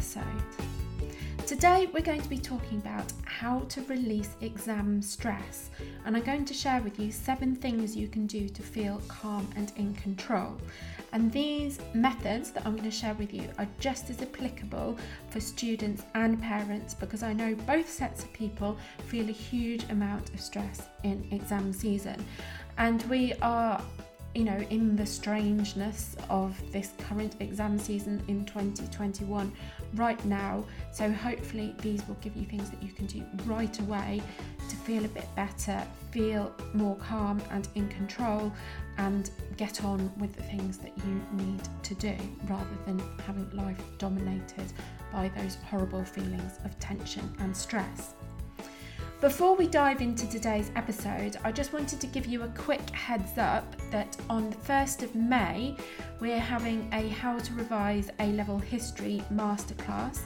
Episode. Today, we're going to be talking about how to release exam stress, and I'm going to share with you seven things you can do to feel calm and in control. And these methods that I'm going to share with you are just as applicable for students and parents because I know both sets of people feel a huge amount of stress in exam season. And we are you know, in the strangeness of this current exam season in 2021 right now. So, hopefully, these will give you things that you can do right away to feel a bit better, feel more calm and in control, and get on with the things that you need to do rather than having life dominated by those horrible feelings of tension and stress. Before we dive into today's episode, I just wanted to give you a quick heads up that on the 1st of May, we're having a How to Revise A Level History Masterclass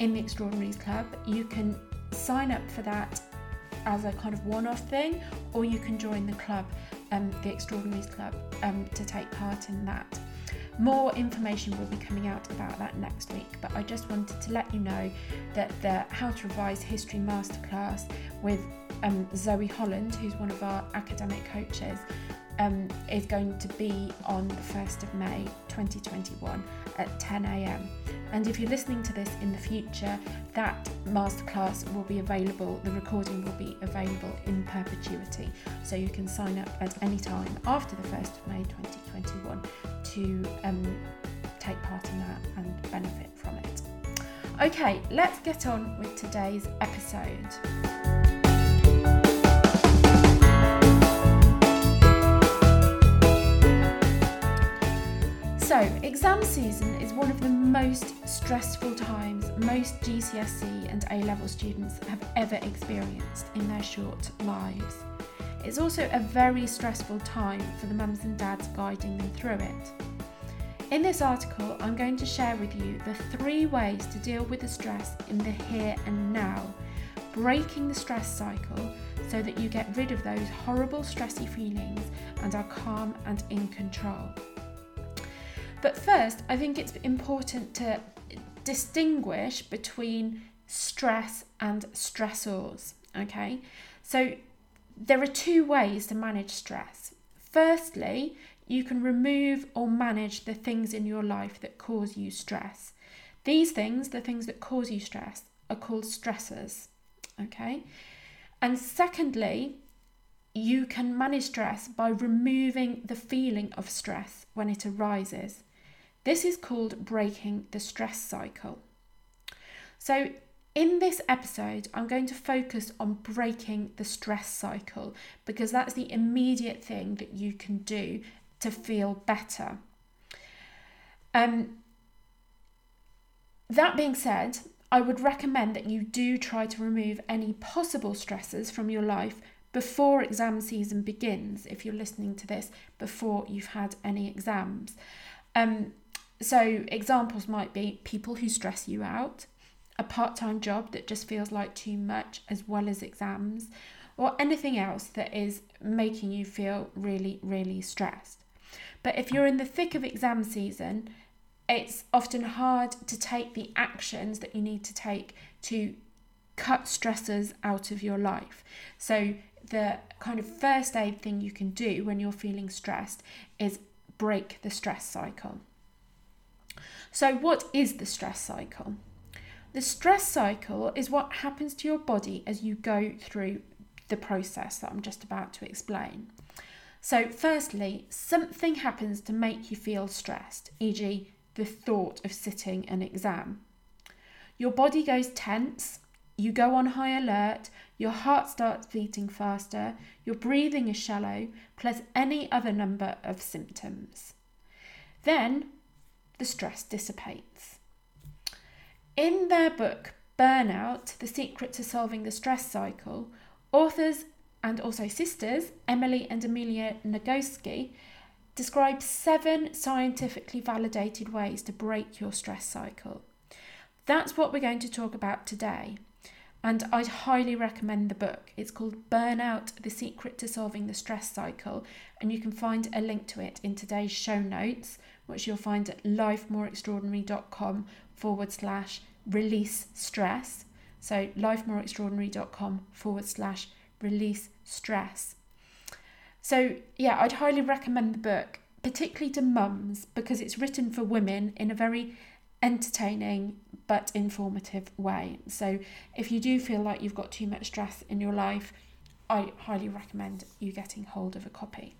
in the Extraordinaries Club. You can sign up for that as a kind of one off thing, or you can join the club, um, the Extraordinaries Club, um, to take part in that. More information will be coming out about that next week, but I just wanted to let you know that the How to Revise History Masterclass with um, Zoe Holland, who's one of our academic coaches, um, is going to be on the 1st of May 2021 at 10 am. And if you're listening to this in the future, that masterclass will be available, the recording will be available in perpetuity. So you can sign up at any time after the 1st of May 2021 to um, take part in that and benefit from it. Okay, let's get on with today's episode. So, exam season is one of the most stressful times most GCSE and A level students have ever experienced in their short lives. It's also a very stressful time for the mums and dads guiding them through it. In this article, I'm going to share with you the three ways to deal with the stress in the here and now, breaking the stress cycle so that you get rid of those horrible stressy feelings and are calm and in control. But first, I think it's important to distinguish between stress and stressors, okay? So there are two ways to manage stress. Firstly, you can remove or manage the things in your life that cause you stress. These things, the things that cause you stress, are called stressors. Okay? And secondly, you can manage stress by removing the feeling of stress when it arises. This is called breaking the stress cycle. So, in this episode, I'm going to focus on breaking the stress cycle because that's the immediate thing that you can do to feel better. Um, that being said, I would recommend that you do try to remove any possible stresses from your life before exam season begins, if you're listening to this before you've had any exams. Um, so, examples might be people who stress you out, a part time job that just feels like too much, as well as exams, or anything else that is making you feel really, really stressed. But if you're in the thick of exam season, it's often hard to take the actions that you need to take to cut stressors out of your life. So, the kind of first aid thing you can do when you're feeling stressed is break the stress cycle. So, what is the stress cycle? The stress cycle is what happens to your body as you go through the process that I'm just about to explain. So, firstly, something happens to make you feel stressed, e.g., the thought of sitting an exam. Your body goes tense, you go on high alert, your heart starts beating faster, your breathing is shallow, plus any other number of symptoms. Then the stress dissipates. In their book, Burnout The Secret to Solving the Stress Cycle, authors and also sisters, Emily and Amelia Nagoski, describe seven scientifically validated ways to break your stress cycle. That's what we're going to talk about today. And I'd highly recommend the book. It's called Burnout The Secret to Solving the Stress Cycle, and you can find a link to it in today's show notes, which you'll find at lifemoreextraordinary.com forward slash release stress. So, lifemoreextraordinary.com forward slash release stress. So, yeah, I'd highly recommend the book, particularly to mums, because it's written for women in a very entertaining but informative way. So, if you do feel like you've got too much stress in your life, I highly recommend you getting hold of a copy.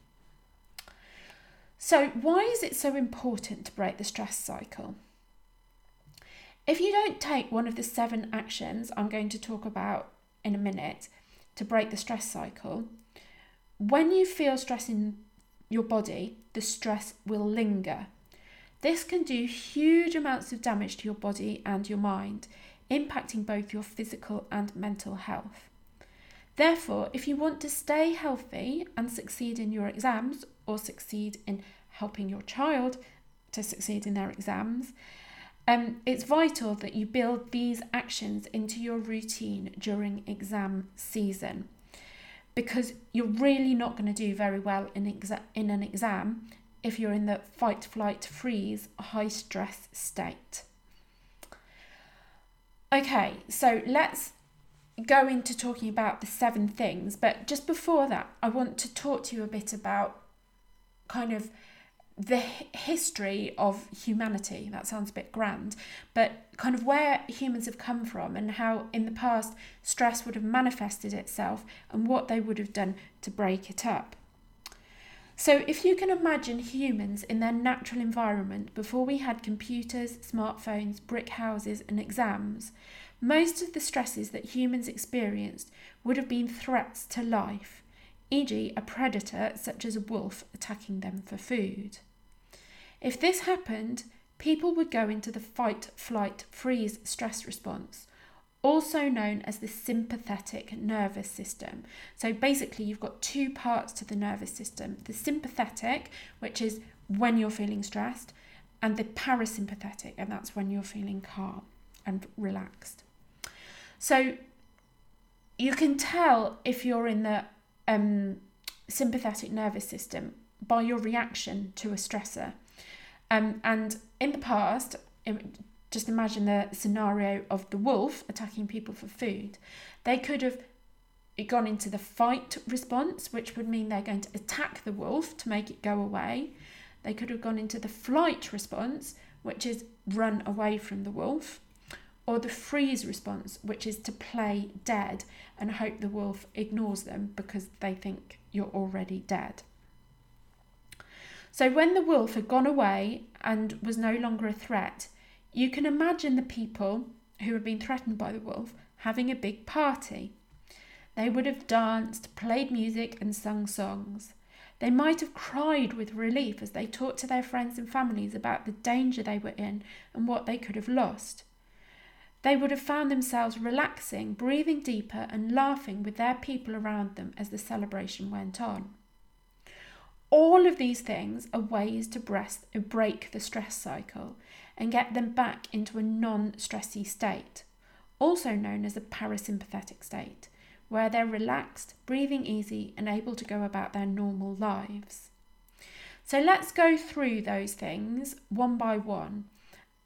So, why is it so important to break the stress cycle? If you don't take one of the seven actions I'm going to talk about in a minute to break the stress cycle, when you feel stress in your body, the stress will linger. This can do huge amounts of damage to your body and your mind, impacting both your physical and mental health. Therefore, if you want to stay healthy and succeed in your exams or succeed in helping your child to succeed in their exams, um, it's vital that you build these actions into your routine during exam season because you're really not going to do very well in, exa- in an exam if you're in the fight, flight, freeze, high stress state. Okay, so let's go into talking about the seven things, but just before that, I want to talk to you a bit about kind of the history of humanity. That sounds a bit grand, but kind of where humans have come from and how in the past stress would have manifested itself and what they would have done to break it up. So, if you can imagine humans in their natural environment before we had computers, smartphones, brick houses, and exams, most of the stresses that humans experienced would have been threats to life, e.g., a predator such as a wolf attacking them for food. If this happened, people would go into the fight, flight, freeze stress response, also known as the sympathetic nervous system. So basically, you've got two parts to the nervous system the sympathetic, which is when you're feeling stressed, and the parasympathetic, and that's when you're feeling calm and relaxed. So you can tell if you're in the um, sympathetic nervous system by your reaction to a stressor. Um, and in the past, just imagine the scenario of the wolf attacking people for food. They could have gone into the fight response, which would mean they're going to attack the wolf to make it go away. They could have gone into the flight response, which is run away from the wolf, or the freeze response, which is to play dead and hope the wolf ignores them because they think you're already dead. So when the wolf had gone away and was no longer a threat, you can imagine the people who had been threatened by the wolf having a big party. They would have danced, played music, and sung songs. They might have cried with relief as they talked to their friends and families about the danger they were in and what they could have lost. They would have found themselves relaxing, breathing deeper, and laughing with their people around them as the celebration went on. All of these things are ways to uh, break the stress cycle and get them back into a non stressy state, also known as a parasympathetic state, where they're relaxed, breathing easy, and able to go about their normal lives. So let's go through those things one by one,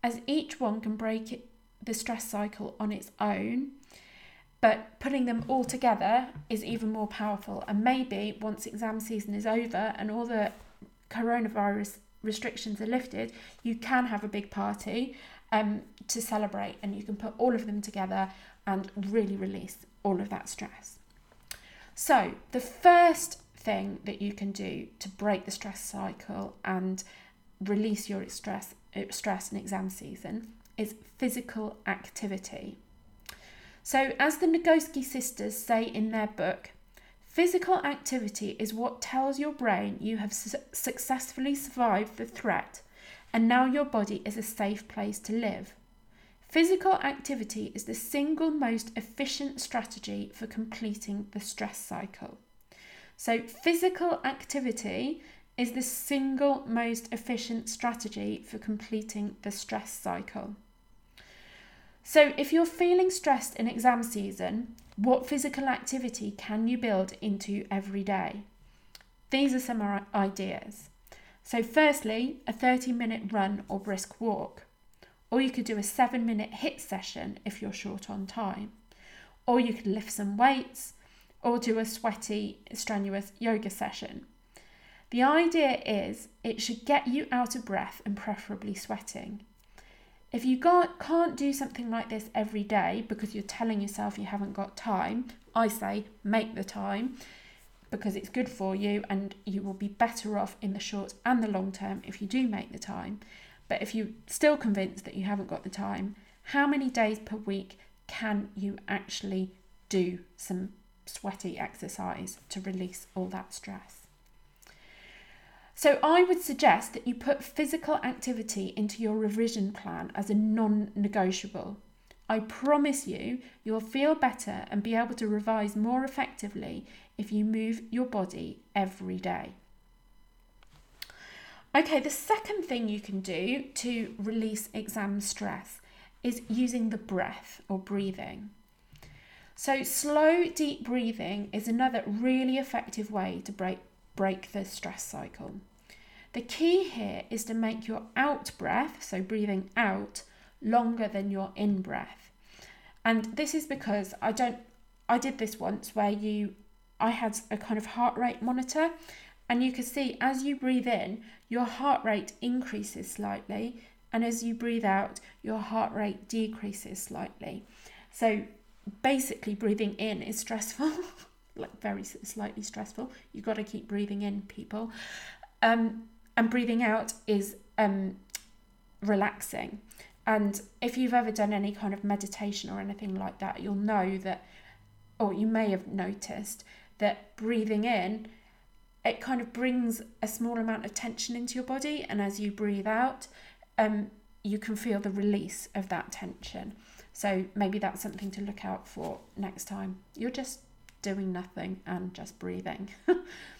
as each one can break it, the stress cycle on its own but putting them all together is even more powerful. And maybe once exam season is over and all the coronavirus restrictions are lifted, you can have a big party um, to celebrate and you can put all of them together and really release all of that stress. So, the first thing that you can do to break the stress cycle and release your stress, stress in exam season is physical activity. So, as the Nagoski sisters say in their book, physical activity is what tells your brain you have su- successfully survived the threat and now your body is a safe place to live. Physical activity is the single most efficient strategy for completing the stress cycle. So, physical activity is the single most efficient strategy for completing the stress cycle. So, if you're feeling stressed in exam season, what physical activity can you build into every day? These are some ideas. So, firstly, a 30 minute run or brisk walk. Or you could do a seven minute HIIT session if you're short on time. Or you could lift some weights or do a sweaty, strenuous yoga session. The idea is it should get you out of breath and preferably sweating. If you can't do something like this every day because you're telling yourself you haven't got time, I say make the time because it's good for you and you will be better off in the short and the long term if you do make the time. But if you're still convinced that you haven't got the time, how many days per week can you actually do some sweaty exercise to release all that stress? So I would suggest that you put physical activity into your revision plan as a non negotiable. I promise you, you'll feel better and be able to revise more effectively if you move your body every day. Okay, the second thing you can do to release exam stress is using the breath or breathing. So, slow, deep breathing is another really effective way to break, break the stress cycle. The key here is to make your out breath, so breathing out, longer than your in breath. And this is because I don't I did this once where you I had a kind of heart rate monitor and you could see as you breathe in, your heart rate increases slightly, and as you breathe out, your heart rate decreases slightly. So basically, breathing in is stressful, like very slightly stressful. You've got to keep breathing in, people. Um, and breathing out is um, relaxing. And if you've ever done any kind of meditation or anything like that, you'll know that, or you may have noticed that breathing in, it kind of brings a small amount of tension into your body. And as you breathe out, um, you can feel the release of that tension. So maybe that's something to look out for next time. You're just doing nothing and just breathing.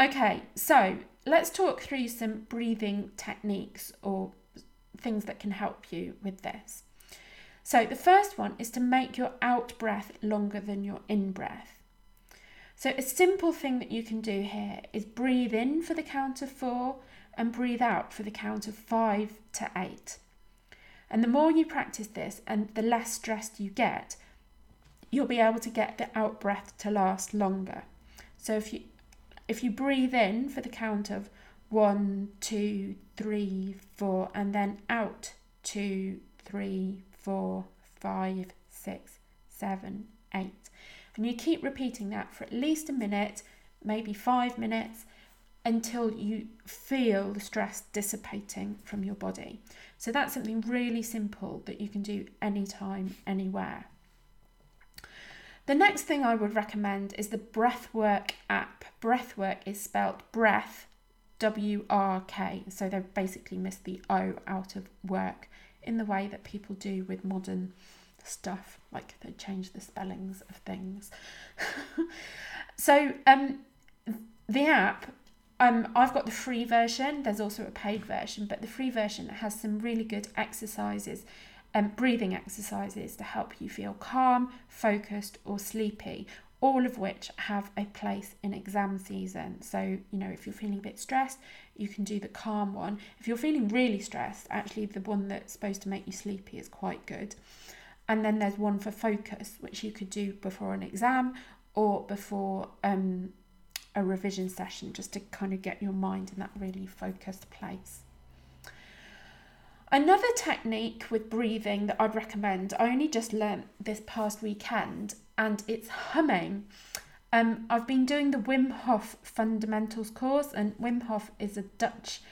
okay, so let's talk through some breathing techniques or things that can help you with this. So, the first one is to make your out breath longer than your in breath. So, a simple thing that you can do here is breathe in for the count of four and breathe out for the count of five to eight. And the more you practice this and the less stressed you get, you'll be able to get the out breath to last longer. So, if you if you breathe in for the count of one, two, three, four, and then out two, three, four, five, six, seven, eight. And you keep repeating that for at least a minute, maybe five minutes, until you feel the stress dissipating from your body. So that's something really simple that you can do anytime, anywhere. The next thing I would recommend is the Breathwrk app. Breathwrk is spelled breath, W R K. So they've basically missed the O out of work in the way that people do with modern stuff, like they change the spellings of things. so um, the app um, I've got the free version. There's also a paid version, but the free version has some really good exercises um, breathing exercises to help you feel calm, focused, or sleepy, all of which have a place in exam season. So, you know, if you're feeling a bit stressed, you can do the calm one. If you're feeling really stressed, actually, the one that's supposed to make you sleepy is quite good. And then there's one for focus, which you could do before an exam or before um, a revision session, just to kind of get your mind in that really focused place. Another technique with breathing that I'd recommend, I only just learnt this past weekend, and it's humming. Um, I've been doing the Wim Hof Fundamentals course, and Wim Hof is a Dutch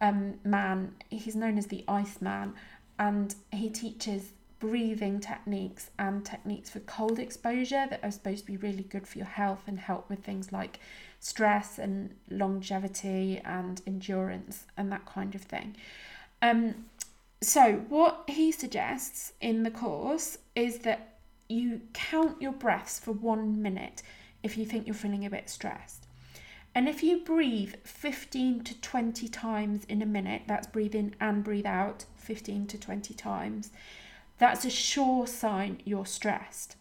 um, man. He's known as the Iceman, and he teaches breathing techniques and techniques for cold exposure that are supposed to be really good for your health and help with things like stress and longevity and endurance and that kind of thing. Um, so, what he suggests in the course is that you count your breaths for one minute if you think you're feeling a bit stressed. And if you breathe 15 to 20 times in a minute, that's breathe in and breathe out 15 to 20 times, that's a sure sign you're stressed.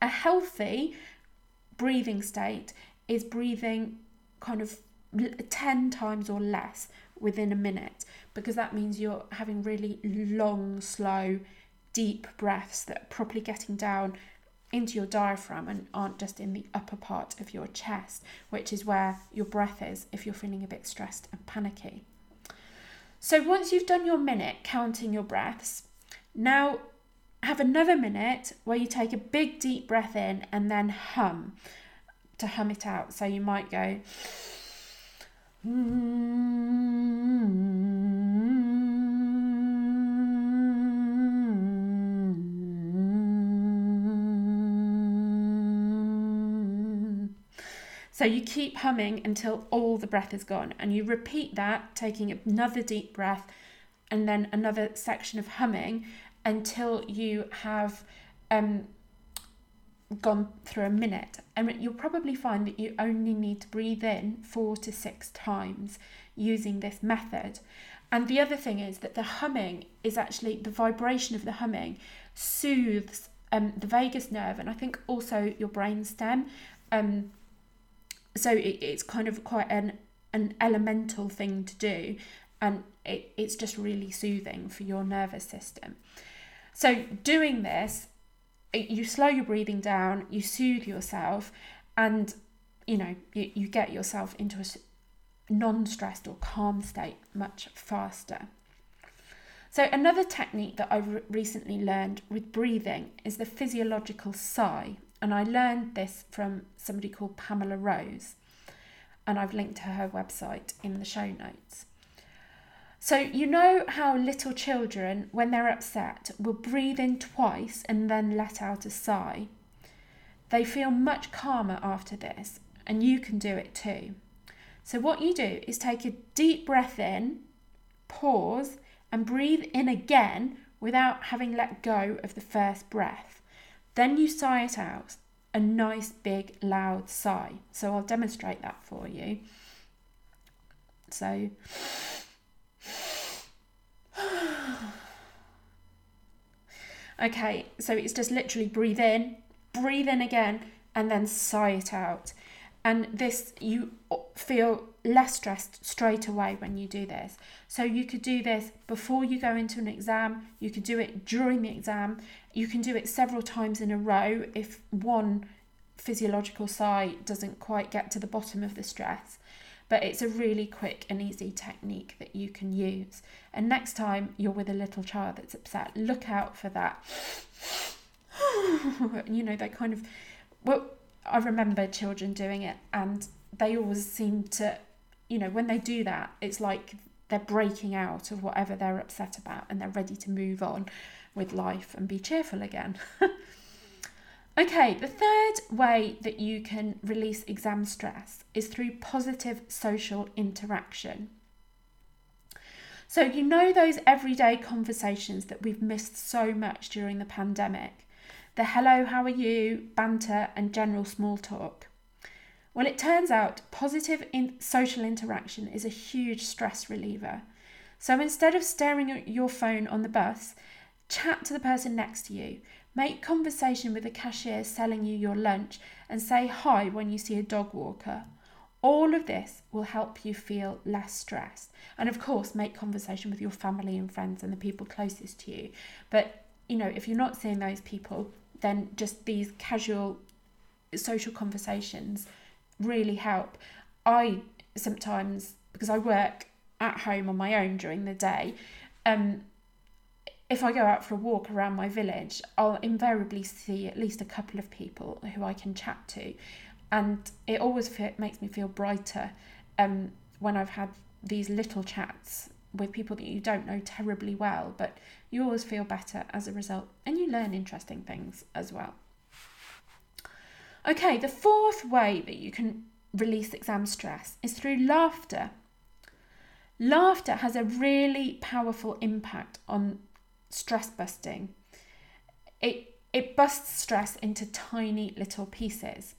A healthy breathing state is breathing kind of 10 times or less within a minute because that means you're having really long, slow, deep breaths that are properly getting down into your diaphragm and aren't just in the upper part of your chest, which is where your breath is if you're feeling a bit stressed and panicky. So once you've done your minute counting your breaths, now have another minute where you take a big deep breath in and then hum to hum it out. So you might go. So you keep humming until all the breath is gone, and you repeat that, taking another deep breath and then another section of humming until you have um, gone through a minute. And you'll probably find that you only need to breathe in four to six times using this method. And the other thing is that the humming is actually the vibration of the humming soothes um, the vagus nerve and I think also your brain stem. Um, so it, it's kind of quite an an elemental thing to do and it, it's just really soothing for your nervous system. So doing this you slow your breathing down you soothe yourself and you know you, you get yourself into a non-stressed or calm state much faster. So another technique that i've recently learned with breathing is the physiological sigh and i learned this from somebody called pamela rose and I've linked to her website in the show notes. So, you know how little children, when they're upset, will breathe in twice and then let out a sigh? They feel much calmer after this, and you can do it too. So, what you do is take a deep breath in, pause, and breathe in again without having let go of the first breath. Then you sigh it out a nice big loud sigh. So I'll demonstrate that for you. So Okay, so it's just literally breathe in, breathe in again, and then sigh it out. And this, you feel less stressed straight away when you do this. So you could do this before you go into an exam, you could do it during the exam, you can do it several times in a row if one physiological sigh doesn't quite get to the bottom of the stress. But it's a really quick and easy technique that you can use. And next time you're with a little child that's upset, look out for that. you know, they kind of, well, I remember children doing it and they always seem to, you know, when they do that, it's like they're breaking out of whatever they're upset about and they're ready to move on with life and be cheerful again. okay, the third way that you can release exam stress is through positive social interaction. So, you know, those everyday conversations that we've missed so much during the pandemic the hello, how are you, banter, and general small talk. Well, it turns out positive in- social interaction is a huge stress reliever. So instead of staring at your phone on the bus, chat to the person next to you. Make conversation with the cashier selling you your lunch and say hi when you see a dog walker. All of this will help you feel less stressed. And of course, make conversation with your family and friends and the people closest to you. But, you know, if you're not seeing those people, then just these casual social conversations really help. I sometimes, because I work at home on my own during the day, um, if I go out for a walk around my village, I'll invariably see at least a couple of people who I can chat to, and it always makes me feel brighter um, when I've had these little chats with people that you don't know terribly well, but you always feel better as a result and you learn interesting things as well. Okay, the fourth way that you can release exam stress is through laughter. Laughter has a really powerful impact on stress busting. It it busts stress into tiny little pieces.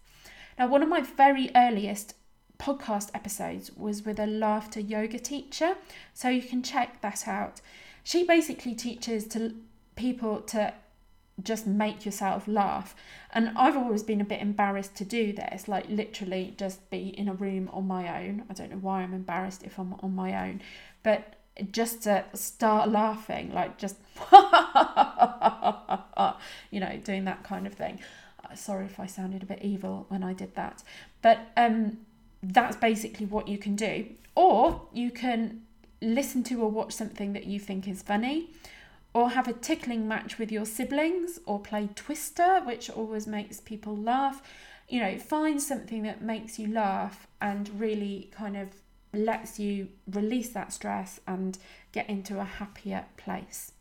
Now, one of my very earliest podcast episodes was with a laughter yoga teacher, so you can check that out. She basically teaches to people to just make yourself laugh. And I've always been a bit embarrassed to do this, like literally just be in a room on my own. I don't know why I'm embarrassed if I'm on my own, but just to start laughing, like just, you know, doing that kind of thing. Uh, sorry if I sounded a bit evil when I did that. But um, that's basically what you can do. Or you can listen to or watch something that you think is funny or have a tickling match with your siblings, or play Twister, which always makes people laugh. You know, find something that makes you laugh and really kind of lets you release that stress and get into a happier place.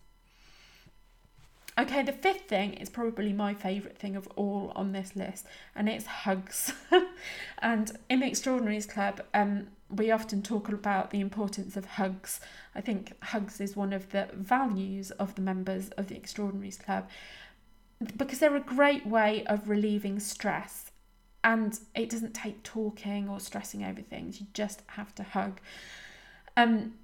Okay, the fifth thing is probably my favourite thing of all on this list, and it's hugs. and in the Extraordinaries Club, um, we often talk about the importance of hugs. I think hugs is one of the values of the members of the Extraordinaries Club because they're a great way of relieving stress and it doesn't take talking or stressing over things, you just have to hug. Um,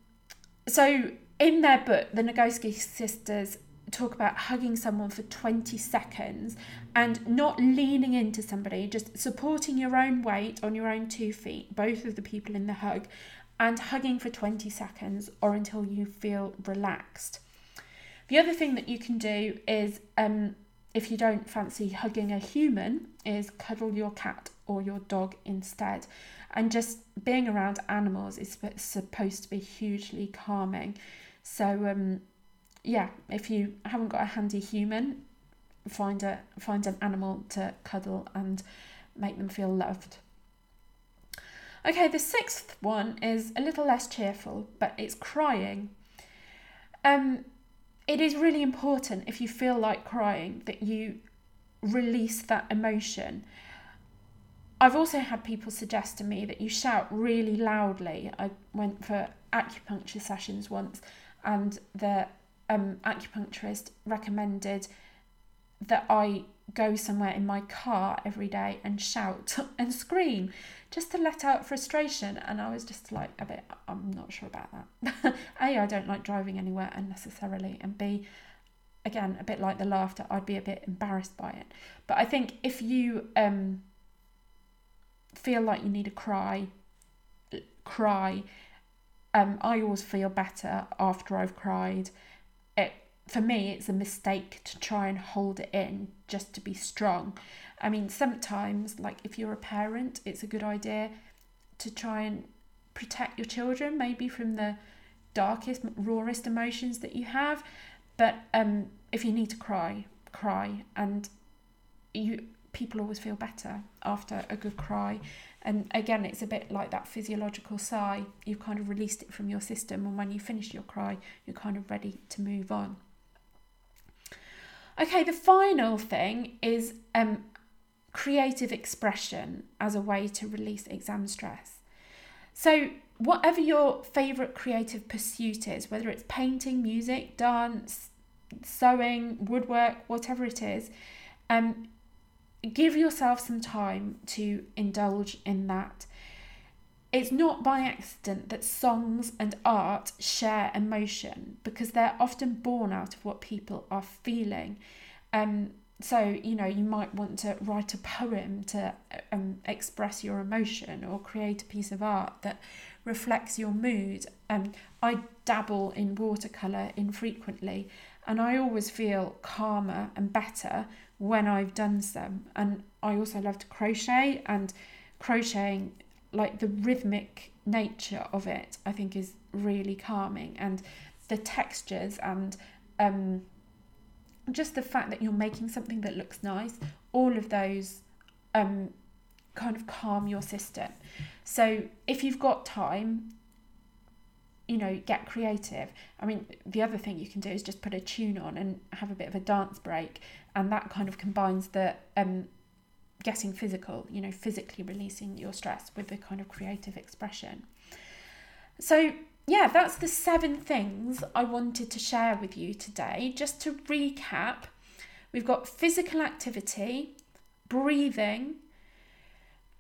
so, in their book, the Nagoski sisters talk about hugging someone for 20 seconds and not leaning into somebody, just supporting your own weight on your own two feet, both of the people in the hug, and hugging for 20 seconds or until you feel relaxed. The other thing that you can do is, um, if you don't fancy hugging a human, is cuddle your cat or your dog instead. And just being around animals is supposed to be hugely calming. So, um, yeah, if you haven't got a handy human, find a find an animal to cuddle and make them feel loved. Okay, the sixth one is a little less cheerful, but it's crying. Um, it is really important if you feel like crying that you release that emotion. I've also had people suggest to me that you shout really loudly. I went for acupuncture sessions once, and the um, acupuncturist recommended that I go somewhere in my car every day and shout and scream just to let out frustration. And I was just like a bit, I'm not sure about that. a, I don't like driving anywhere unnecessarily, and B, again, a bit like the laughter, I'd be a bit embarrassed by it. But I think if you um, feel like you need a cry, cry. Um, I always feel better after I've cried for me it's a mistake to try and hold it in just to be strong i mean sometimes like if you're a parent it's a good idea to try and protect your children maybe from the darkest rawest emotions that you have but um if you need to cry cry and you people always feel better after a good cry and again, it's a bit like that physiological sigh. You've kind of released it from your system, and when you finish your cry, you're kind of ready to move on. Okay, the final thing is um, creative expression as a way to release exam stress. So, whatever your favourite creative pursuit is, whether it's painting, music, dance, sewing, woodwork, whatever it is, um, give yourself some time to indulge in that. It's not by accident that songs and art share emotion because they're often born out of what people are feeling. Um, so, you know, you might want to write a poem to um, express your emotion or create a piece of art that reflects your mood. Um, I dabble in watercolour infrequently and I always feel calmer and better when I've done some. And I also love to crochet and crocheting, like the rhythmic nature of it, I think is really calming. And the textures and um, just the fact that you're making something that looks nice, all of those um, kind of calm your system. So if you've got time, you know, get creative. I mean, the other thing you can do is just put a tune on and have a bit of a dance break, and that kind of combines the um, getting physical, you know, physically releasing your stress with the kind of creative expression. So, yeah, that's the seven things I wanted to share with you today. Just to recap, we've got physical activity, breathing,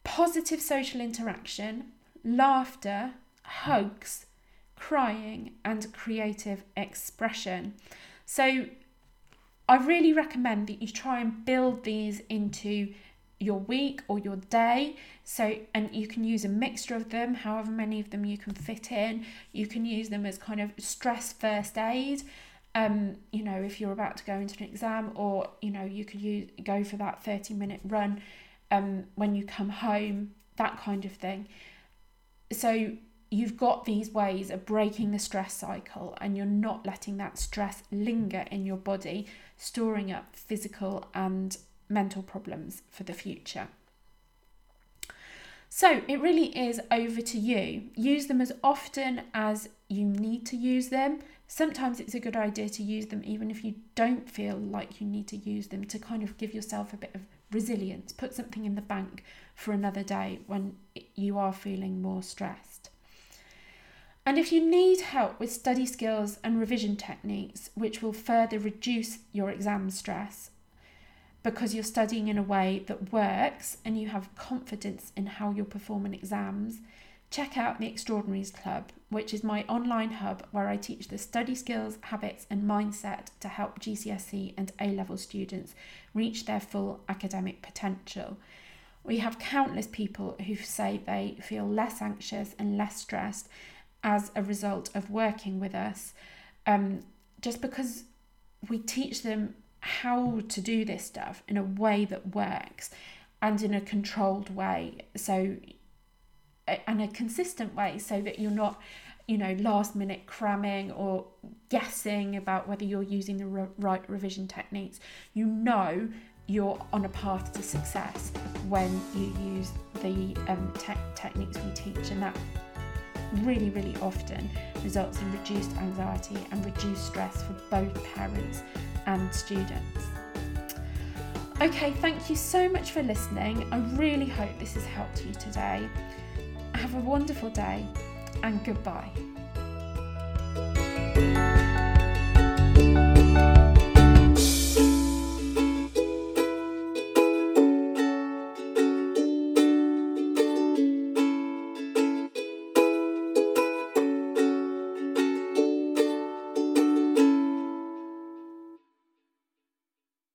positive social interaction, laughter, hugs, crying, and creative expression. So, I really recommend that you try and build these into your week or your day. So, and you can use a mixture of them, however many of them you can fit in. You can use them as kind of stress first aid. Um, you know, if you're about to go into an exam, or you know, you could use go for that 30 minute run um, when you come home, that kind of thing. So, you've got these ways of breaking the stress cycle and you're not letting that stress linger in your body, storing up physical and mental problems for the future. So it really is over to you. Use them as often as you need to use them. Sometimes it's a good idea to use them even if you don't feel like you need to use them to kind of give yourself a bit of resilience. Put something in the bank for another day when you are feeling more stressed. And if you need help with study skills and revision techniques, which will further reduce your exam stress, because you're studying in a way that works and you have confidence in how you'll perform in exams, check out the Extraordinaries Club, which is my online hub where I teach the study skills, habits, and mindset to help GCSE and A level students reach their full academic potential. We have countless people who say they feel less anxious and less stressed as a result of working with us, um, just because we teach them how to do this stuff in a way that works and in a controlled way. So and a consistent way so that you're not you know last minute cramming or guessing about whether you're using the right revision techniques. You know you're on a path to success when you use the um, te- techniques we teach and that really really often results in reduced anxiety and reduced stress for both parents and students. Okay, thank you so much for listening. I really hope this has helped you today. Have a wonderful day and goodbye.